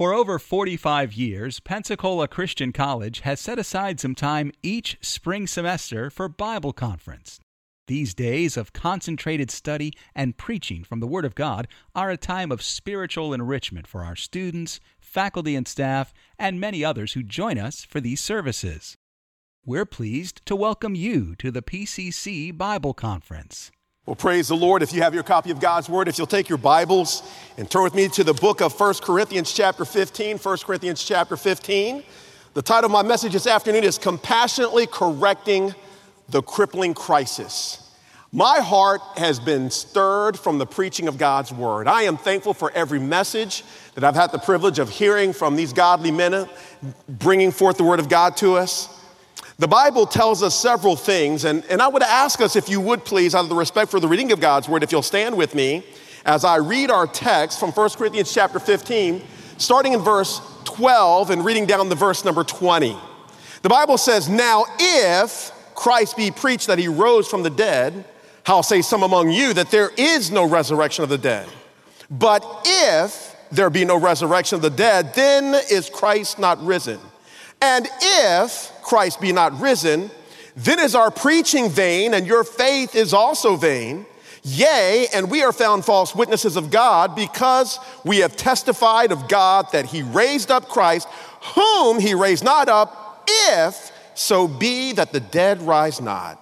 For over 45 years, Pensacola Christian College has set aside some time each spring semester for Bible conference. These days of concentrated study and preaching from the Word of God are a time of spiritual enrichment for our students, faculty and staff, and many others who join us for these services. We're pleased to welcome you to the PCC Bible Conference. Well, praise the Lord. If you have your copy of God's Word, if you'll take your Bibles and turn with me to the book of 1 Corinthians, chapter 15. 1 Corinthians, chapter 15. The title of my message this afternoon is Compassionately Correcting the Crippling Crisis. My heart has been stirred from the preaching of God's Word. I am thankful for every message that I've had the privilege of hearing from these godly men uh, bringing forth the Word of God to us. The Bible tells us several things, and, and I would ask us if you would please, out of the respect for the reading of God's word, if you'll stand with me as I read our text from 1 Corinthians chapter 15, starting in verse 12 and reading down the verse number 20. The Bible says, Now if Christ be preached that he rose from the dead, how say some among you that there is no resurrection of the dead? But if there be no resurrection of the dead, then is Christ not risen. And if Christ be not risen, then is our preaching vain, and your faith is also vain. Yea, and we are found false witnesses of God because we have testified of God that he raised up Christ, whom he raised not up, if so be that the dead rise not.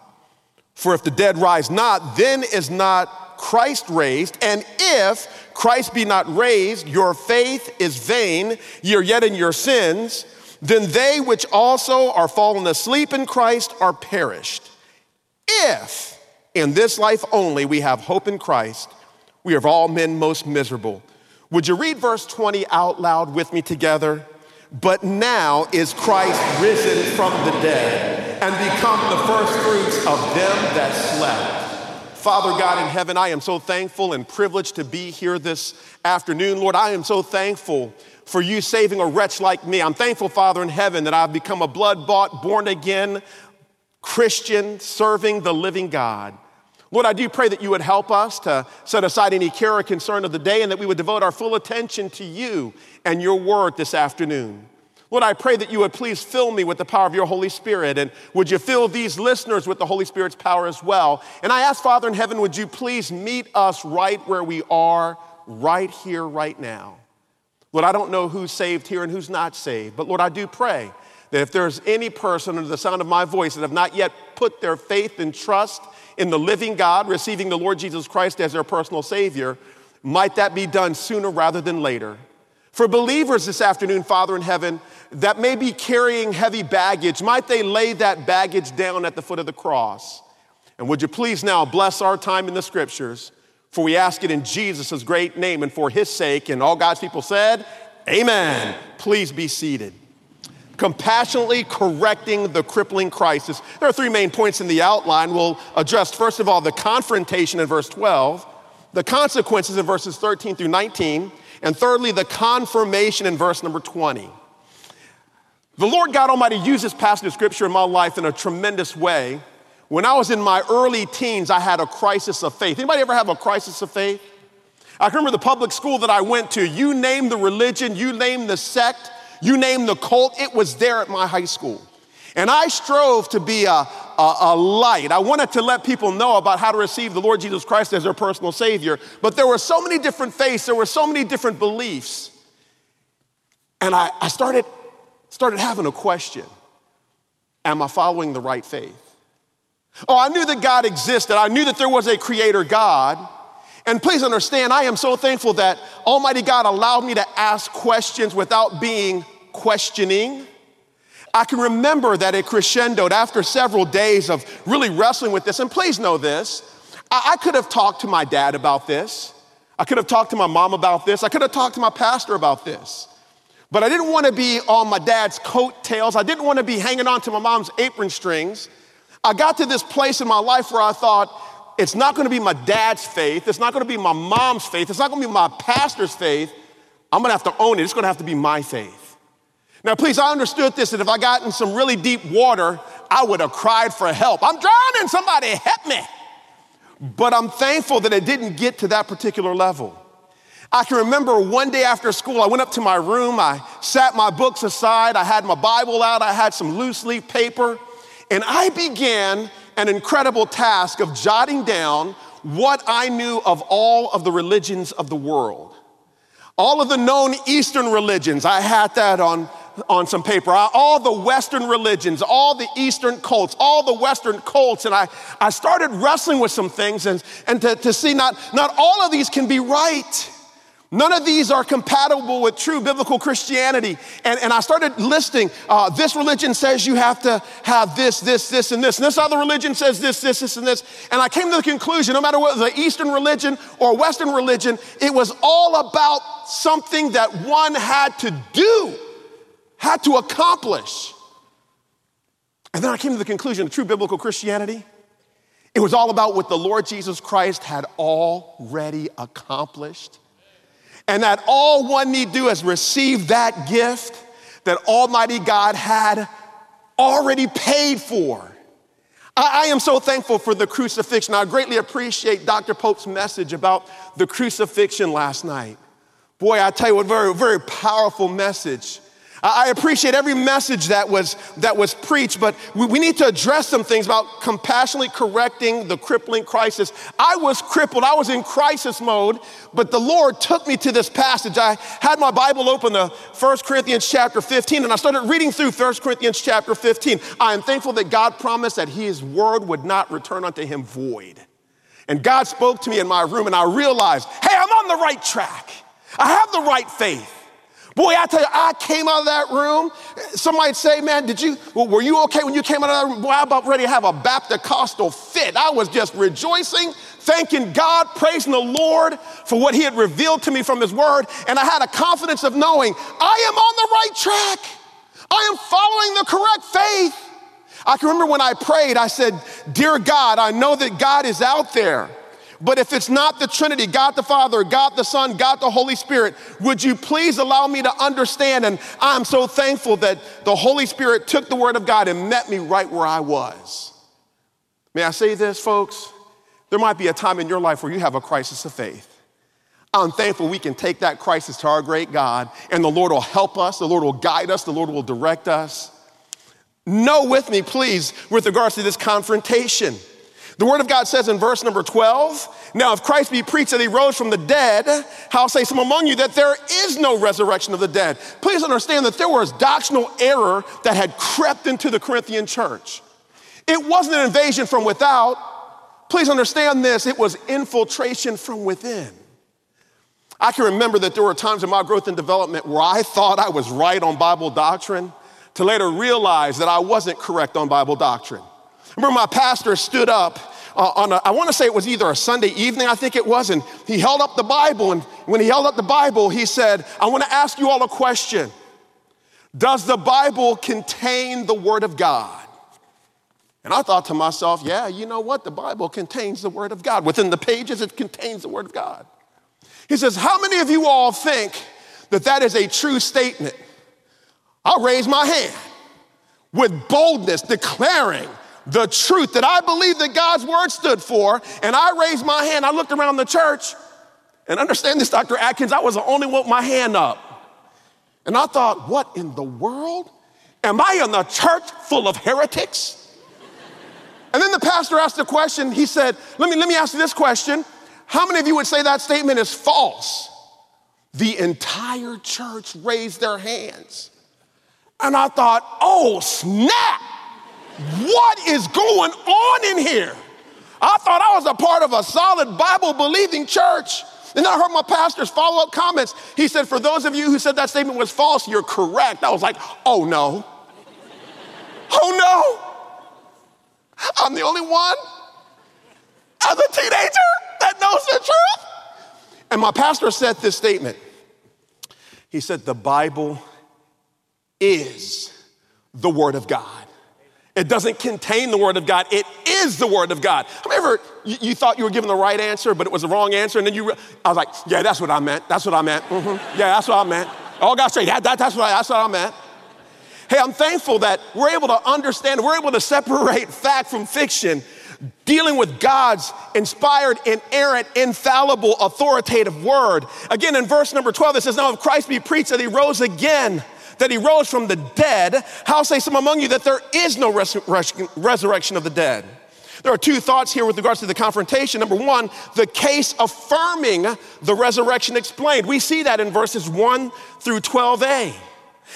For if the dead rise not, then is not Christ raised. And if Christ be not raised, your faith is vain, you're yet in your sins then they which also are fallen asleep in Christ are perished. If in this life only we have hope in Christ, we are of all men most miserable. Would you read verse 20 out loud with me together? But now is Christ risen from the dead and become the first fruits of them that slept. Father God in heaven, I am so thankful and privileged to be here this afternoon. Lord, I am so thankful for you saving a wretch like me. I'm thankful, Father in heaven, that I've become a blood bought, born again Christian serving the living God. Lord, I do pray that you would help us to set aside any care or concern of the day and that we would devote our full attention to you and your word this afternoon. Lord, I pray that you would please fill me with the power of your Holy Spirit, and would you fill these listeners with the Holy Spirit's power as well? And I ask, Father in heaven, would you please meet us right where we are, right here, right now? Lord, I don't know who's saved here and who's not saved, but Lord, I do pray that if there's any person under the sound of my voice that have not yet put their faith and trust in the living God, receiving the Lord Jesus Christ as their personal Savior, might that be done sooner rather than later. For believers this afternoon, Father in heaven, that may be carrying heavy baggage, might they lay that baggage down at the foot of the cross? And would you please now bless our time in the scriptures? For we ask it in Jesus' great name and for his sake. And all God's people said, Amen. Please be seated. Compassionately correcting the crippling crisis. There are three main points in the outline. We'll address, first of all, the confrontation in verse 12, the consequences in verses 13 through 19, and thirdly, the confirmation in verse number 20. The Lord God Almighty used this passage of scripture in my life in a tremendous way when I was in my early teens, I had a crisis of faith. Anybody ever have a crisis of faith? I remember the public school that I went to. You name the religion, you name the sect, you name the cult, it was there at my high school. And I strove to be a, a, a, light. I wanted to let people know about how to receive the Lord Jesus Christ as their personal Savior. But there were so many different faiths, there were so many different beliefs. And I, I started, started having a question Am I following the right faith? Oh, I knew that God existed. I knew that there was a creator God. And please understand, I am so thankful that Almighty God allowed me to ask questions without being questioning. I can remember that it crescendoed after several days of really wrestling with this. And please know this I, I could have talked to my dad about this. I could have talked to my mom about this. I could have talked to my pastor about this. But I didn't want to be on my dad's coattails. I didn't want to be hanging on to my mom's apron strings. I got to this place in my life where I thought, it's not to be my dad's faith. It's not to be my mom's faith. It's not to be my pastor's faith. I'm to have to own it. It's to have to be my faith. Now, please, I understood this that if I got in some really deep water, I would have cried for help. I'm drowning. Somebody help me. But I'm thankful that it didn't get to that particular level. I can remember one day after school, I went up to my room, I sat my books aside, I had my Bible out, I had some loose leaf paper, and I began an incredible task of jotting down what I knew of all of the religions of the world. All of the known Eastern religions, I had that on, on some paper. All the Western religions, all the Eastern cults, all the Western cults. And I, I started wrestling with some things and, and to, to see not, not all of these can be right. None of these are compatible with true biblical Christianity. And, and I started listing uh, this religion says you have to have this, this, this, and this. And this other religion says this, this, this, and this. And I came to the conclusion no matter whether the Eastern religion or Western religion, it was all about something that one had to do, had to accomplish. And then I came to the conclusion of true biblical Christianity. It was all about what the Lord Jesus Christ had already accomplished and that all one need do is receive that gift that Almighty God had already paid for. I, I am so thankful for the crucifixion. I greatly appreciate Dr. Pope's message about the crucifixion last night. Boy, I tell you what, very, very powerful message. I appreciate every message that was, that was preached, but we, we, need to address some things about compassionately correcting the crippling crisis. I was crippled, I was in crisis mode, but the Lord took me to this passage. I had my Bible open to 1 Corinthians chapter 15, and I started reading through 1 Corinthians chapter 15. I am thankful that God promised that His word would not return unto Him void. And God spoke to me in my room, and I realized, hey, I'm on the right track. I have the right faith. Boy, I tell you, I came out of that room. Somebody say, man, did you, were you okay when you came out of that room? Boy, I'm about ready to have a Baptist fit. I was just rejoicing, thanking God, praising the Lord for what He had revealed to me from His Word. And I had a confidence of knowing I am on the right track. I am following the correct faith. I can remember when I prayed, I said, Dear God, I know that God is out there. But if it's not the Trinity, God the Father, God the Son, God the Holy Spirit, would you please allow me to understand? And I'm so thankful that the Holy Spirit took the Word of God and met me right where I was. May I say this, folks? There might be a time in your life where you have a crisis of faith. I'm thankful we can take that crisis to our great God, and the Lord will help us, the Lord will guide us, the Lord will direct us. Know with me, please, with regards to this confrontation. The Word of God says in verse number 12, Now if Christ be preached that he rose from the dead, how say some among you that there is no resurrection of the dead? Please understand that there was doctrinal error that had crept into the Corinthian church. It wasn't an invasion from without. Please understand this, it was infiltration from within. I can remember that there were times in my growth and development where I thought I was right on Bible doctrine to later realize that I wasn't correct on Bible doctrine. Remember, my pastor stood up uh, on a, I want to say it was either a Sunday evening, I think it was, and he held up the Bible. And when he held up the Bible, he said, I want to ask you all a question. Does the Bible contain the Word of God? And I thought to myself, yeah, you know what? The Bible contains the Word of God. Within the pages, it contains the Word of God. He says, How many of you all think that that is a true statement? I'll raise my hand with boldness, declaring the truth that I believe that God's word stood for. And I raised my hand. I looked around the church and understand this, Dr. Atkins, I was the only one with my hand up. And I thought, what in the world? Am I in a church full of heretics? and then the pastor asked a question. He said, let me, let me ask you this question. How many of you would say that statement is false? The entire church raised their hands. And I thought, oh, snap. What is going on in here? I thought I was a part of a solid Bible believing church. And then I heard my pastor's follow up comments. He said, For those of you who said that statement was false, you're correct. I was like, Oh no. oh no. I'm the only one as a teenager that knows the truth. And my pastor said this statement. He said, The Bible is the Word of God. It doesn't contain the Word of God. It is the Word of God. Have you ever, you, you, thought you were given the right answer, but it was the wrong answer, and then you, re- I was like, yeah, that's what I meant. That's what I meant. Mm-hmm. Yeah, that's what I meant. All got straight. That, that, that's, what I, that's what I meant. Hey, I'm thankful that we're able to understand, we're able to separate fact from fiction dealing with God's inspired, inerrant, infallible, authoritative word. Again, in verse number 12, it says, Now if Christ be preached that he rose again, that he rose from the dead, how say some among you that there is no resurrection of the dead? There are two thoughts here with regards to the confrontation. Number one, the case affirming the resurrection explained. We see that in verses 1 through 12a.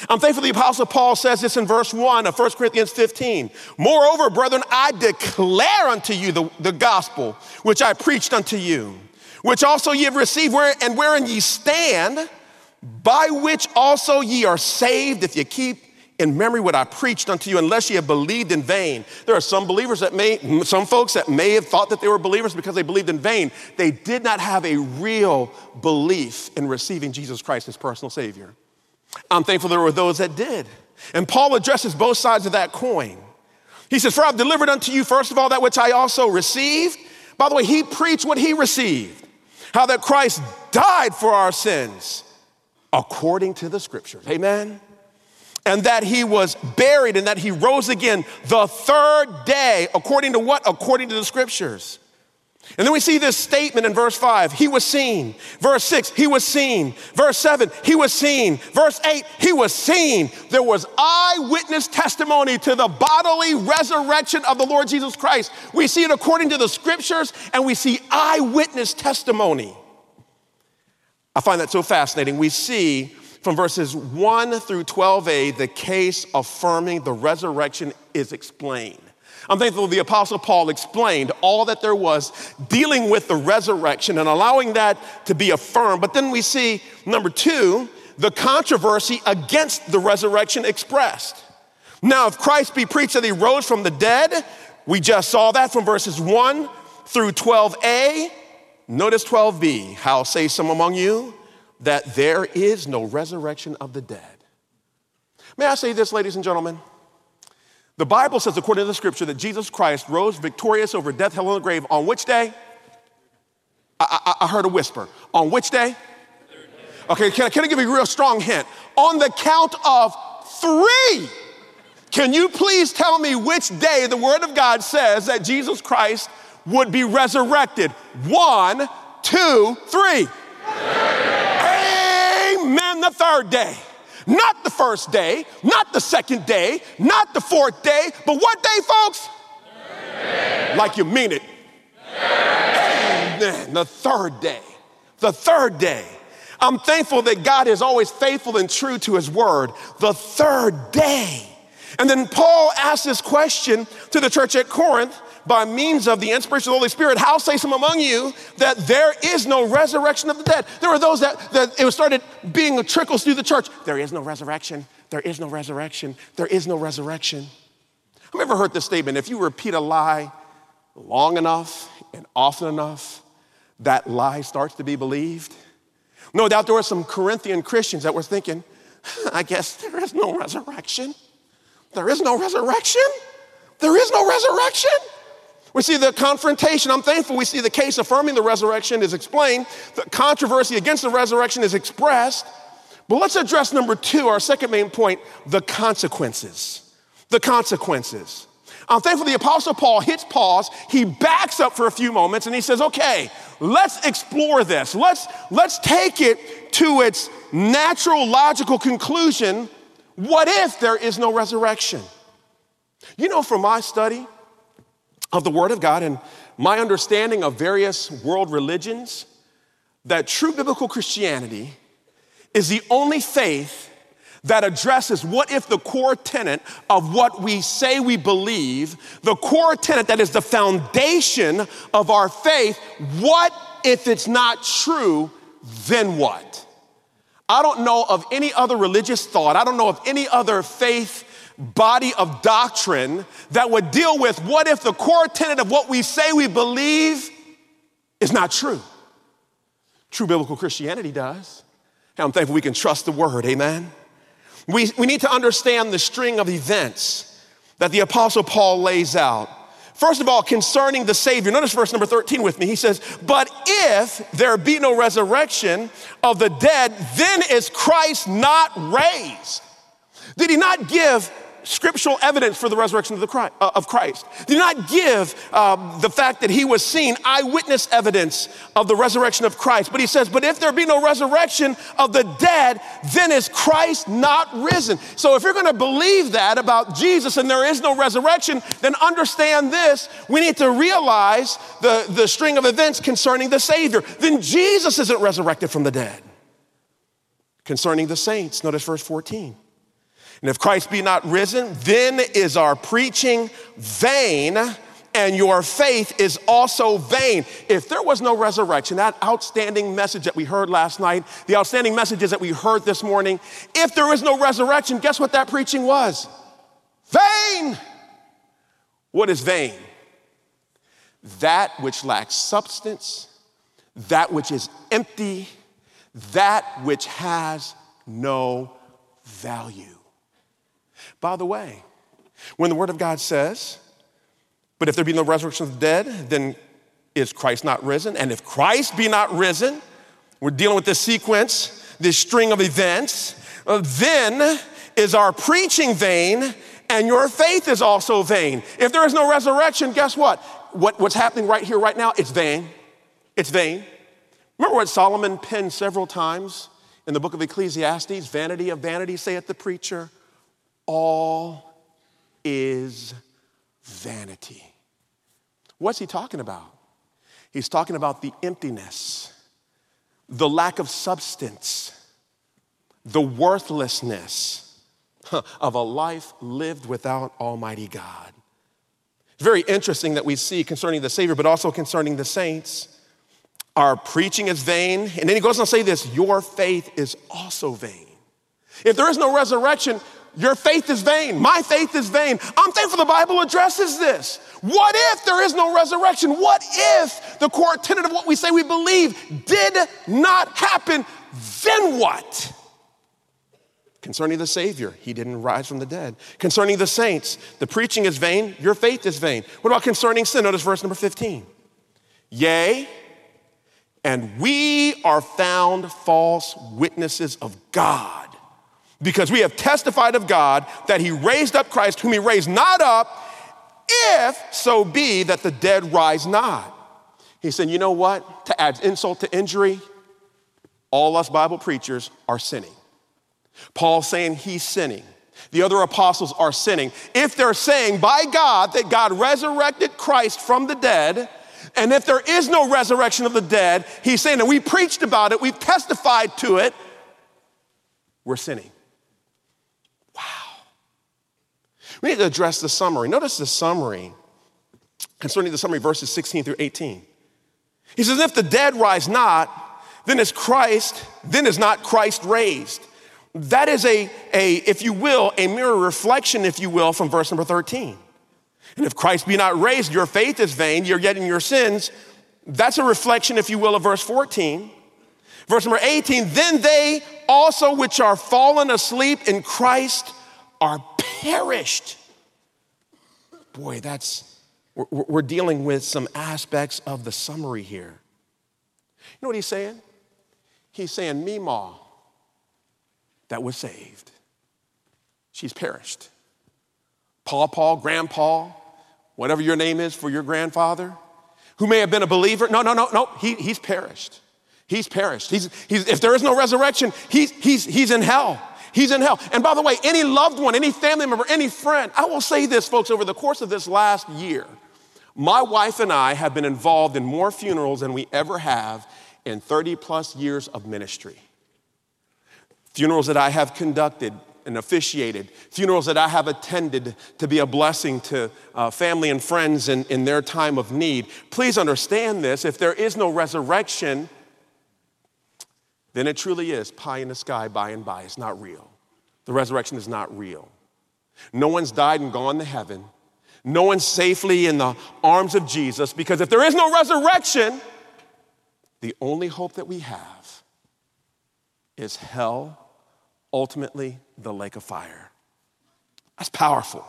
I'm thankful the Apostle Paul says this in verse 1 of 1 Corinthians 15. Moreover, brethren, I declare unto you the, the gospel which I preached unto you, which also ye have received, where, and wherein ye stand, by which also ye are saved, if ye keep in memory what I preached unto you, unless ye have believed in vain. There are some believers that may, some folks that may have thought that they were believers because they believed in vain. They did not have a real belief in receiving Jesus Christ as personal Savior. I'm thankful there were those that did. And Paul addresses both sides of that coin. He says, For I've delivered unto you, first of all, that which I also received. By the way, he preached what he received how that Christ died for our sins according to the scriptures. Amen and that he was buried and that he rose again the third day, according to what? According to the scriptures. And then we see this statement in verse 5 he was seen. Verse 6, he was seen. Verse 7, he was seen. Verse 8, he was seen. There was eyewitness testimony to the bodily resurrection of the Lord Jesus Christ. We see it according to the scriptures and we see eyewitness testimony. I find that so fascinating. We see from verses 1 through 12a, the case affirming the resurrection is explained. I'm thankful the Apostle Paul explained all that there was dealing with the resurrection and allowing that to be affirmed. But then we see, number two, the controversy against the resurrection expressed. Now, if Christ be preached that he rose from the dead, we just saw that from verses 1 through 12a. Notice 12b. How say some among you that there is no resurrection of the dead. May I say this, ladies and gentlemen? The Bible says, according to the scripture, that Jesus Christ rose victorious over death, hell, and the grave on which day? I, I, I heard a whisper. On which day? Okay, can, can I give you a real strong hint? On the count of three. Can you please tell me which day the Word of God says that Jesus Christ would be resurrected? One, two, three Amen. the third day. Not the first day, not the second day, not the fourth day, but what day, folks? Like you mean it. Amen. The third day. The third day. I'm thankful that God is always faithful and true to his word. The third day. And then Paul asks this question to the church at Corinth by means of the inspiration of the Holy Spirit, how say some among you that there is no resurrection of the dead? There were those that, that it was started being trickles through the church. There is no resurrection. There is no resurrection. There is no resurrection. You ever heard this statement? If you repeat a lie long enough and often enough, that lie starts to be believed. No doubt there were some Corinthian Christians that were thinking, I guess there is no resurrection. There is no resurrection. There is no resurrection. We see the confrontation. I'm thankful we see the case affirming the resurrection is explained, the controversy against the resurrection is expressed. But let's address number two, our second main point the consequences. The consequences. I'm thankful the Apostle Paul hits pause. He backs up for a few moments and he says, okay, let's explore this. Let's, let's take it to its natural, logical conclusion. What if there is no resurrection? You know, from my study, of the Word of God and my understanding of various world religions that true biblical Christianity is the only faith that addresses what if the core tenet of what we say we believe, the core tenet that is the foundation of our faith, what if it's not true, then what? I don't know of any other religious thought, I don't know of any other faith body of doctrine that would deal with what if the core tenet of what we say we believe is not true. True biblical Christianity does. And I'm thankful we can trust the word, amen? We, we need to understand the string of events that the Apostle Paul lays out. First of all, concerning the Savior, notice verse number 13 with me. He says, But if there be no resurrection of the dead, then is Christ not raised? Did he not give scriptural evidence for the resurrection of, the Christ, uh, Christ. Do not give uh, the fact that he was seen eyewitness evidence of the resurrection of Christ. But he says, but if there be no resurrection of the dead, then is Christ not risen? So if you're going to believe that about Jesus and there is no resurrection, then understand this. We need to realize the, the string of events concerning the Savior. Then Jesus isn't resurrected from the dead. Concerning the saints, notice verse 14. And if Christ be not risen, then is our preaching vain and your faith is also vain. If there was no resurrection, that outstanding message that we heard last night, the outstanding messages that we heard this morning, if there is no resurrection, guess what that preaching was? Vain. What is vain? That which lacks substance, that which is empty, that which has no value. By the way, when the Word of God says, but if there be no resurrection of the dead, then is Christ not risen? And if Christ be not risen, we're dealing with this sequence, this string of events, uh, then is our preaching vain and your faith is also vain. If there is no resurrection, guess what? what what's happening right here, right now, it's vain. It's vain. Remember what Solomon penned several times in the book of Ecclesiastes? Vanity of vanity, saith the preacher all is vanity. What's he talking about? He's talking about the emptiness, the lack of substance, the worthlessness of a life lived without Almighty God. It's very interesting that we see concerning the Savior, but also concerning the saints. Our preaching is vain. And then he goes on to say this your faith is also vain. If there is no resurrection, your faith is vain. My faith is vain. I'm thankful the Bible addresses this. What if there is no resurrection? What if the core tenet of what we say we believe did not happen? Then what? Concerning the Savior, he didn't rise from the dead. Concerning the saints, the preaching is vain, your faith is vain. What about concerning sin? Notice verse number 15. Yea, and we are found false witnesses of God because we have testified of God that he raised up Christ, whom he raised not up, if so be that the dead rise not. He said, You know what? To add insult to injury, all us Bible preachers are sinning. Paul's saying he's sinning. The other apostles are sinning. If they're saying by God that God resurrected Christ from the dead, and if there is no resurrection of the dead, he's saying, that we preached about it, we've testified to it, we're sinning. We need to address the summary. Notice the summary concerning the summary, verses 16 through 18. He says, If the dead rise not, then is Christ, then is not Christ raised. That is a, a, if you will, a mirror reflection, if you will, from verse number 13. And if Christ be not raised, your faith is vain, you're yet in your sins. That's a reflection, if you will, of verse 14. Verse number 18, then they also which are fallen asleep in Christ are perished. Boy, that's, we're, we're dealing with some aspects of the summary here. You know what he's saying? He's saying, Mima, that was saved, she's perished. Paul, Paul, Grandpa, whatever your name is for your grandfather, who may have been a believer. No, no, no, no, he, he's perished. He's perished. He's, he's, if there is no resurrection, he's, he's, he's in hell. He's in hell. And by the way, any loved one, any family member, any friend, I will say this, folks, over the course of this last year, my wife and I have been involved in more funerals than we ever have in 30 plus years of ministry. Funerals that I have conducted and officiated, funerals that I have attended to be a blessing to uh, family and friends in, in their time of need. Please understand this if there is no resurrection, then it truly is pie in the sky by and by. It's not real. The resurrection is not real. No one's died and gone to heaven. No one's safely in the arms of Jesus because if there is no resurrection, the only hope that we have is hell, ultimately, the lake of fire. That's powerful.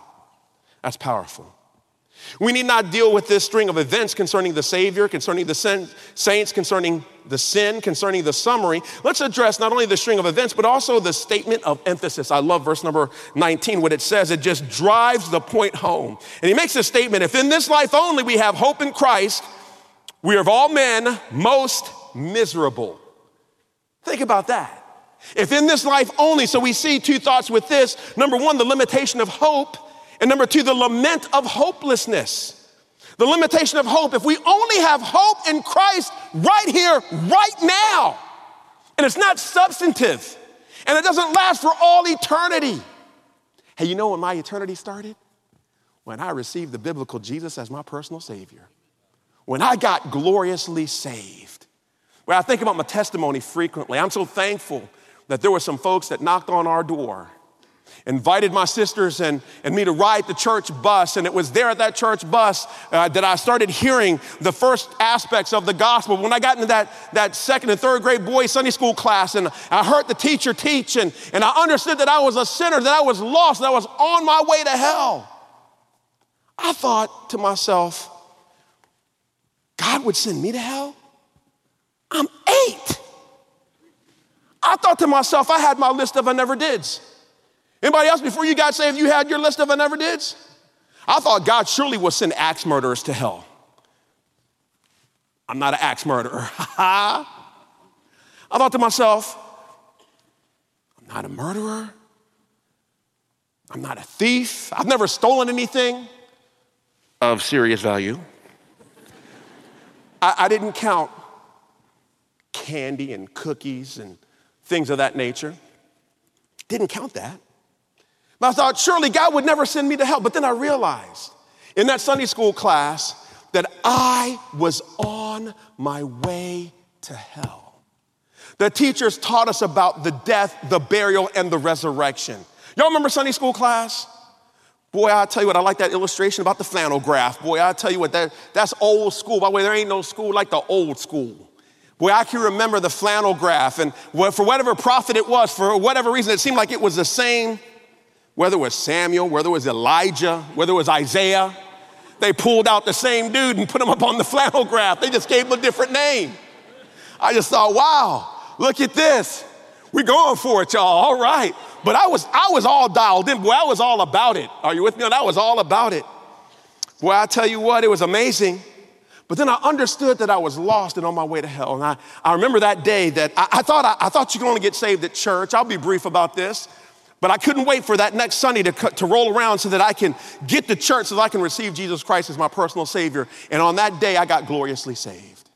That's powerful. We need not deal with this string of events concerning the Savior, concerning the sin, saints, concerning the sin, concerning the summary. Let's address not only the string of events, but also the statement of emphasis. I love verse number 19, what it says. It just drives the point home. And he makes a statement if in this life only we have hope in Christ, we are of all men most miserable. Think about that. If in this life only, so we see two thoughts with this. Number one, the limitation of hope. And number two, the lament of hopelessness. The limitation of hope. If we only have hope in Christ right here, right now, and it's not substantive, and it doesn't last for all eternity. Hey, you know when my eternity started? When I received the biblical Jesus as my personal Savior. When I got gloriously saved. Well, I think about my testimony frequently. I'm so thankful that there were some folks that knocked on our door invited my sisters and, and me to ride the church bus. And it was there at that church bus uh, that I started hearing the first aspects of the gospel. When I got into that, that second and third grade boys Sunday school class and I heard the teacher teach and, and I understood that I was a sinner, that I was lost, that I was on my way to hell. I thought to myself, God would send me to hell? I'm eight. I thought to myself, I had my list of I never dids. Anybody else before you got saved, you had your list of I never dids? I thought God surely would send axe murderers to hell. I'm not an axe murderer. I thought to myself, I'm not a murderer. I'm not a thief. I've never stolen anything of serious value. I, I didn't count candy and cookies and things of that nature. Didn't count that. I thought, surely God would never send me to hell. But then I realized in that Sunday school class that I was on my way to hell. The teachers taught us about the death, the burial, and the resurrection. Y'all remember Sunday school class? Boy, I tell you what, I like that illustration about the flannel graph. Boy, I tell you what, that, that's old school. By the way, there ain't no school like the old school. Boy, I can remember the flannel graph, and for whatever profit it was, for whatever reason, it seemed like it was the same whether it was Samuel, whether it was Elijah, whether it was Isaiah, they pulled out the same dude and put him up on the flannel graph. They just gave him a different name. I just thought, wow, look at this. We're going for it, y'all. All right. But I was, I was all dialed in. Boy, I was all about it. Are you with me? And I was all about it. Boy, I tell you what, it was amazing. But then I understood that I was lost and on my way to hell. And I, I remember that day that I, I thought I, I thought you could only get saved at church. I'll be brief about this. But I couldn't wait for that next Sunday to, to roll around so that I can get to church so that I can receive Jesus Christ as my personal Savior. And on that day, I got gloriously saved.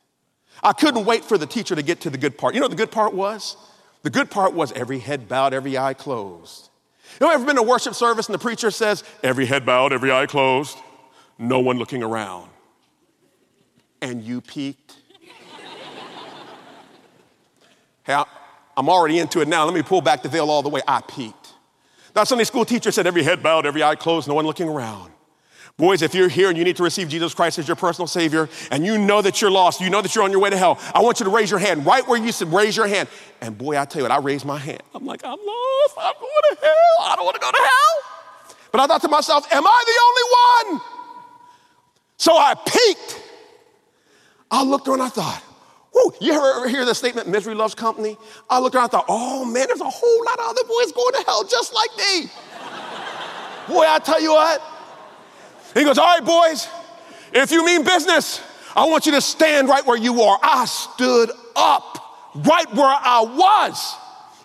I couldn't wait for the teacher to get to the good part. You know what the good part was? The good part was every head bowed, every eye closed. You know, ever been to worship service and the preacher says, every head bowed, every eye closed, no one looking around. And you peeked? hey, I'm already into it now. Let me pull back the veil all the way. I peeked. That Sunday school teacher said, every head bowed, every eye closed, no one looking around. Boys, if you're here and you need to receive Jesus Christ as your personal Savior and you know that you're lost, you know that you're on your way to hell, I want you to raise your hand right where you said, raise your hand. And boy, I tell you what, I raised my hand. I'm like, I'm lost. I'm going to hell. I don't want to go to hell. But I thought to myself, am I the only one? So I peeked. I looked around I thought, You ever hear the statement, misery loves company? I looked around and thought, oh man, there's a whole lot of other boys going to hell just like me. Boy, I tell you what. He goes, all right, boys, if you mean business, I want you to stand right where you are. I stood up right where I was.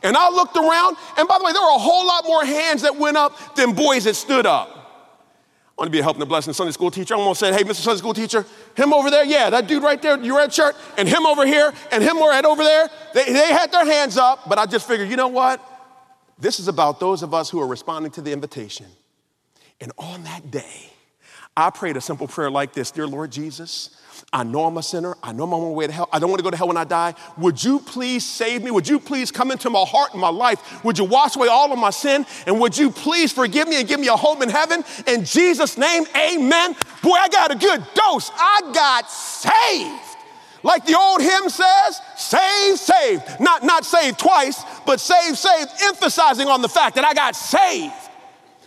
And I looked around, and by the way, there were a whole lot more hands that went up than boys that stood up. Want to be a help and blessing Sunday school teacher. I'm gonna say, hey, Mr. Sunday school teacher, him over there, yeah, that dude right there, you're at church, and him over here, and him right over there. They, they had their hands up, but I just figured, you know what? This is about those of us who are responding to the invitation. And on that day, I prayed a simple prayer like this Dear Lord Jesus, I know I'm a sinner. I know I'm on my way to hell. I don't want to go to hell when I die. Would you please save me? Would you please come into my heart and my life? Would you wash away all of my sin? And would you please forgive me and give me a home in heaven? In Jesus' name, amen. Boy, I got a good dose. I got saved. Like the old hymn says, saved, saved. Not, not saved twice, but saved, saved, emphasizing on the fact that I got saved.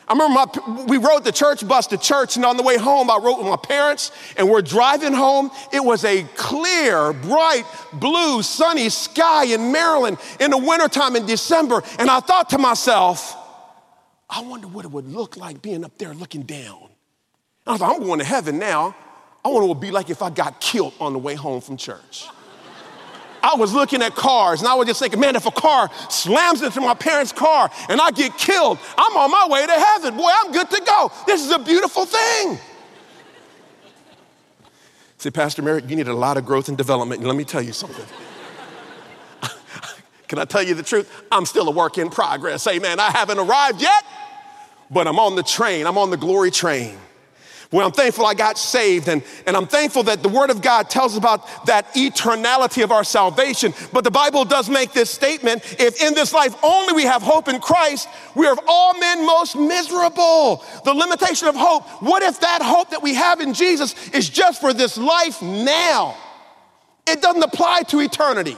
I remember my, we rode the church bus to church, and on the way home, I rode with my parents, and we're driving home. It was a clear, bright, blue, sunny sky in Maryland in the wintertime in December. And I thought to myself, I wonder what it would look like being up there looking down. And I thought, I'm going to heaven now. I wonder what it would be like if I got killed on the way home from church. I was looking at cars and I was just thinking, man, if a car slams into my parents' car and I get killed, I'm on my way to heaven. Boy, I'm good to go. This is a beautiful thing. See, Pastor Merritt, you need a lot of growth and development. let me tell you something. Can I tell you the truth? I'm still a work in progress. Amen. I haven't arrived yet, but I'm on the train. I'm on the glory train. Well, I'm thankful I got saved, and, and I'm thankful that the Word of God tells about that eternality of our salvation. But the Bible does make this statement if in this life only we have hope in Christ, we are of all men most miserable. The limitation of hope. What if that hope that we have in Jesus is just for this life now? It doesn't apply to eternity.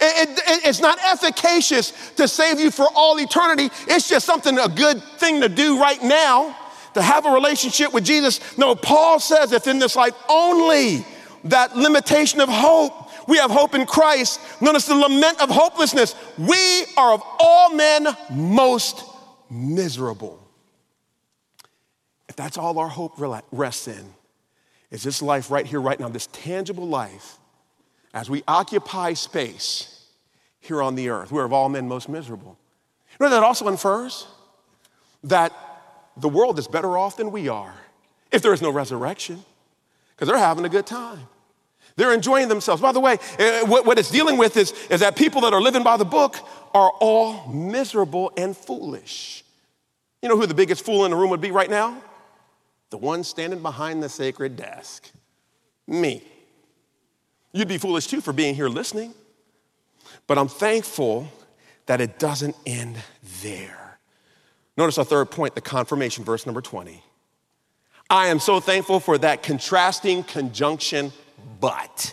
It, it, it's not efficacious to save you for all eternity. It's just something, a good thing to do right now to have a relationship with Jesus. No, Paul says if in this life only that limitation of hope, we have hope in Christ. Notice the lament of hopelessness. We are of all men most miserable. If that's all our hope rests in, is this life right here, right now, this tangible life, as we occupy space here on the earth, we're of all men most miserable. You know that also infers that the world is better off than we are if there is no resurrection, because they're having a good time. They're enjoying themselves. By the way, eh, what it's dealing with is, is that people that are living by the book are all miserable and foolish. You know who the biggest fool in the room would be right now? The one standing behind the sacred desk. Me. You'd be foolish too for being here listening. But I'm thankful that it doesn't end there. Notice our third point, the confirmation, verse number 20. I am so thankful for that contrasting conjunction, but.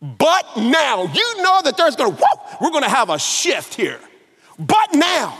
But now, you know that there's gonna, whoa, we're gonna have a shift here. But now,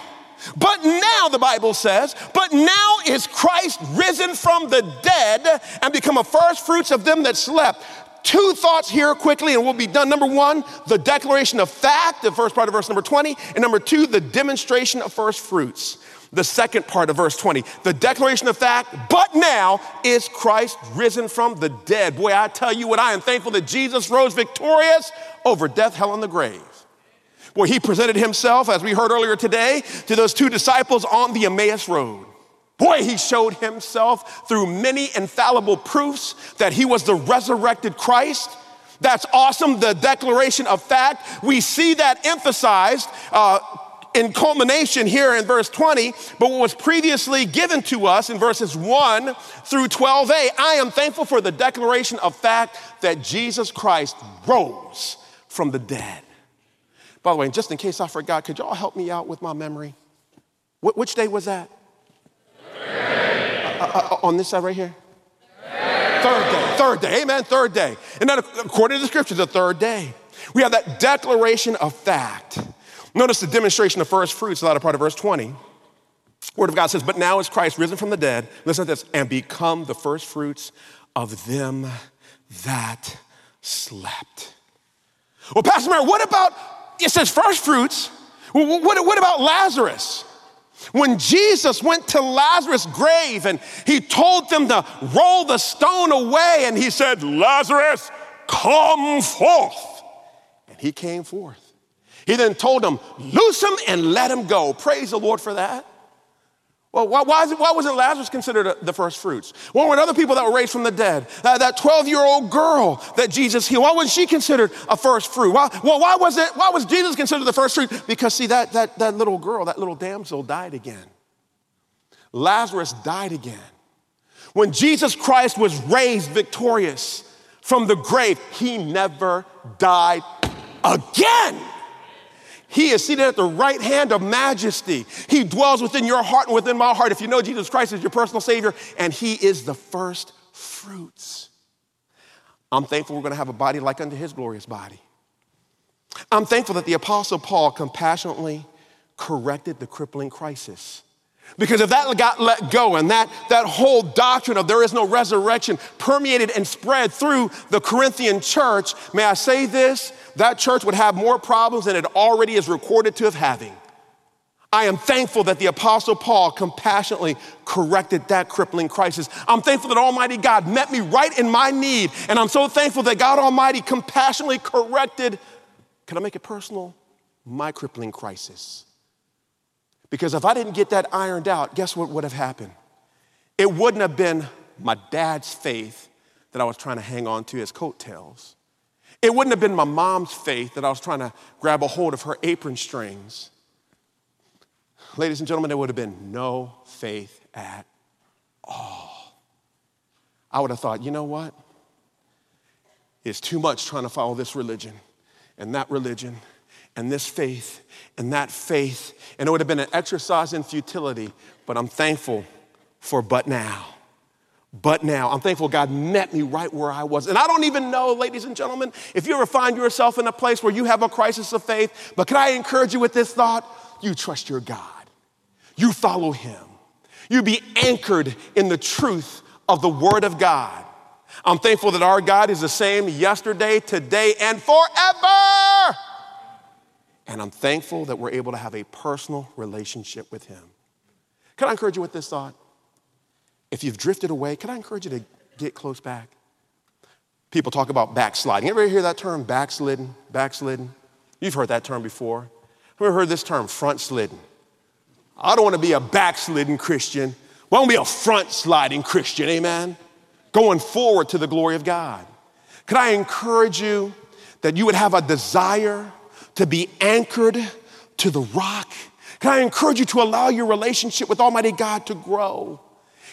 but now, the Bible says, but now is Christ risen from the dead and become a first fruits of them that slept. Two thoughts here quickly, and we'll be done. Number one, the declaration of fact, the first part of verse number 20, and number two, the demonstration of first fruits the second part of verse 20, the declaration of fact, but now is Christ risen from the dead. Boy, I tell you what, I am thankful that Jesus rose victorious over death, hell, and the grave. Boy, he presented himself, as we heard earlier today, to those two disciples on the Emmaus Road. Boy, he showed himself through many infallible proofs that he was the resurrected Christ. That's awesome, the declaration of fact. We see that emphasized uh, in culmination here in verse 20, but what was previously given to us in verses 1 through 12a. I am thankful for the declaration of fact that Jesus Christ rose from the dead. By the way, just in case I forgot, could y'all help me out with my memory? Wh- which day was that? Uh, uh, uh, on this side right here? Third day. Third day. Amen. Third day. And then, according to the scriptures, the third day. We have that declaration of fact Notice the demonstration of first fruits, the latter part of verse 20. Word of God says, But now is Christ risen from the dead, listen to this, and become the first fruits of them that slept. Well, Pastor Merritt, what about, it says first fruits. What, what, what about Lazarus? When Jesus went to Lazarus' grave and he told them to roll the stone away, and he said, Lazarus, come forth. And he came forth. He then told them, Loose him and let him go. Praise the Lord for that. Well, why, why, it, why wasn't Lazarus considered the first fruits? Why weren't other people that were raised from the dead? Uh, that 12 year old girl that Jesus healed, why wasn't she considered a first fruit? Why, well, why was, it, why was Jesus considered the first fruit? Because, see, that, that, that little girl, that little damsel died again. Lazarus died again. When Jesus Christ was raised victorious from the grave, he never died again. He is seated at the right hand of majesty. He dwells within your heart and within my heart if you know Jesus Christ as your personal Savior, and He is the first fruits. I'm thankful we're going to have a body like unto His glorious body. I'm thankful that the Apostle Paul compassionately corrected the crippling crisis. Because if that got let go and that, that whole doctrine of there is no resurrection permeated and spread through the Corinthian church, may I say this? That church would have more problems than it already is recorded to have having. I am thankful that the Apostle Paul compassionately corrected that crippling crisis. I'm thankful that Almighty God met me right in my need. And I'm so thankful that God Almighty compassionately corrected, can I make it personal? My crippling crisis. Because if I didn't get that ironed out, guess what would have happened? It wouldn't have been my dad's faith that I was trying to hang on to as coattails. It wouldn't have been my mom's faith that I was trying to grab a hold of her apron strings ladies and gentlemen, there would have been no faith at all. I would have thought, you know what? It's too much trying to follow this religion and that religion and this faith and that faith. And it would have been an exercise in futility, but I'm thankful for but now. But now, I'm thankful God met me right where I was. And I don't even know, ladies and gentlemen, if you ever find yourself in a place where you have a crisis of faith, but can I encourage you with this thought? You trust your God you follow him. You be anchored in the truth of the Word of God. I'm thankful that our God is the same yesterday, today, and forever. And I'm thankful that we're able to have a personal relationship with Him. Can I encourage you with this thought? If you've drifted away, can I encourage you to get close back? People talk about backsliding. You ever hear that term, backslidden? Backslidden? You've heard that term before. Have you heard this term, front slidden? I don't want to be a backslidden Christian. I want to be a front sliding Christian, amen? Going forward to the glory of God. Can I encourage you that you would have a desire to be anchored to the rock? Can I encourage you to allow your relationship with Almighty God to grow?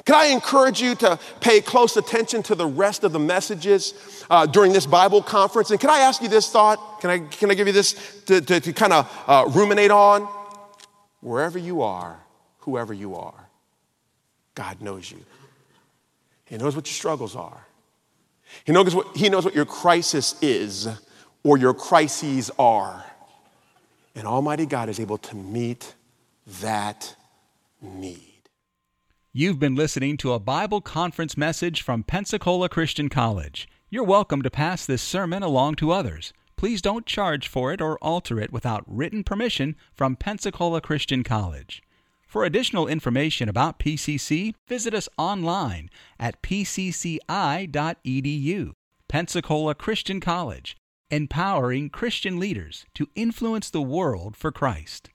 Can I encourage you to pay close attention to the rest of the messages uh, during this Bible conference? And can I ask you this thought? Can I, can I give you this to, to, to kind of uh, ruminate on? wherever you are, whoever you are, God knows you. He knows what your struggles are. He knows what, he knows what your crisis is or your crises are. And Almighty God is able to meet that need. You've been listening to a Bible conference message from Pensacola Christian College. You're welcome to pass this sermon along to others please don't charge for it or alter it without written permission from Pensacola Christian College. For additional information about PCC, visit us online at pcci.edu. Pensacola Christian College, empowering Christian leaders to influence the world for Christ.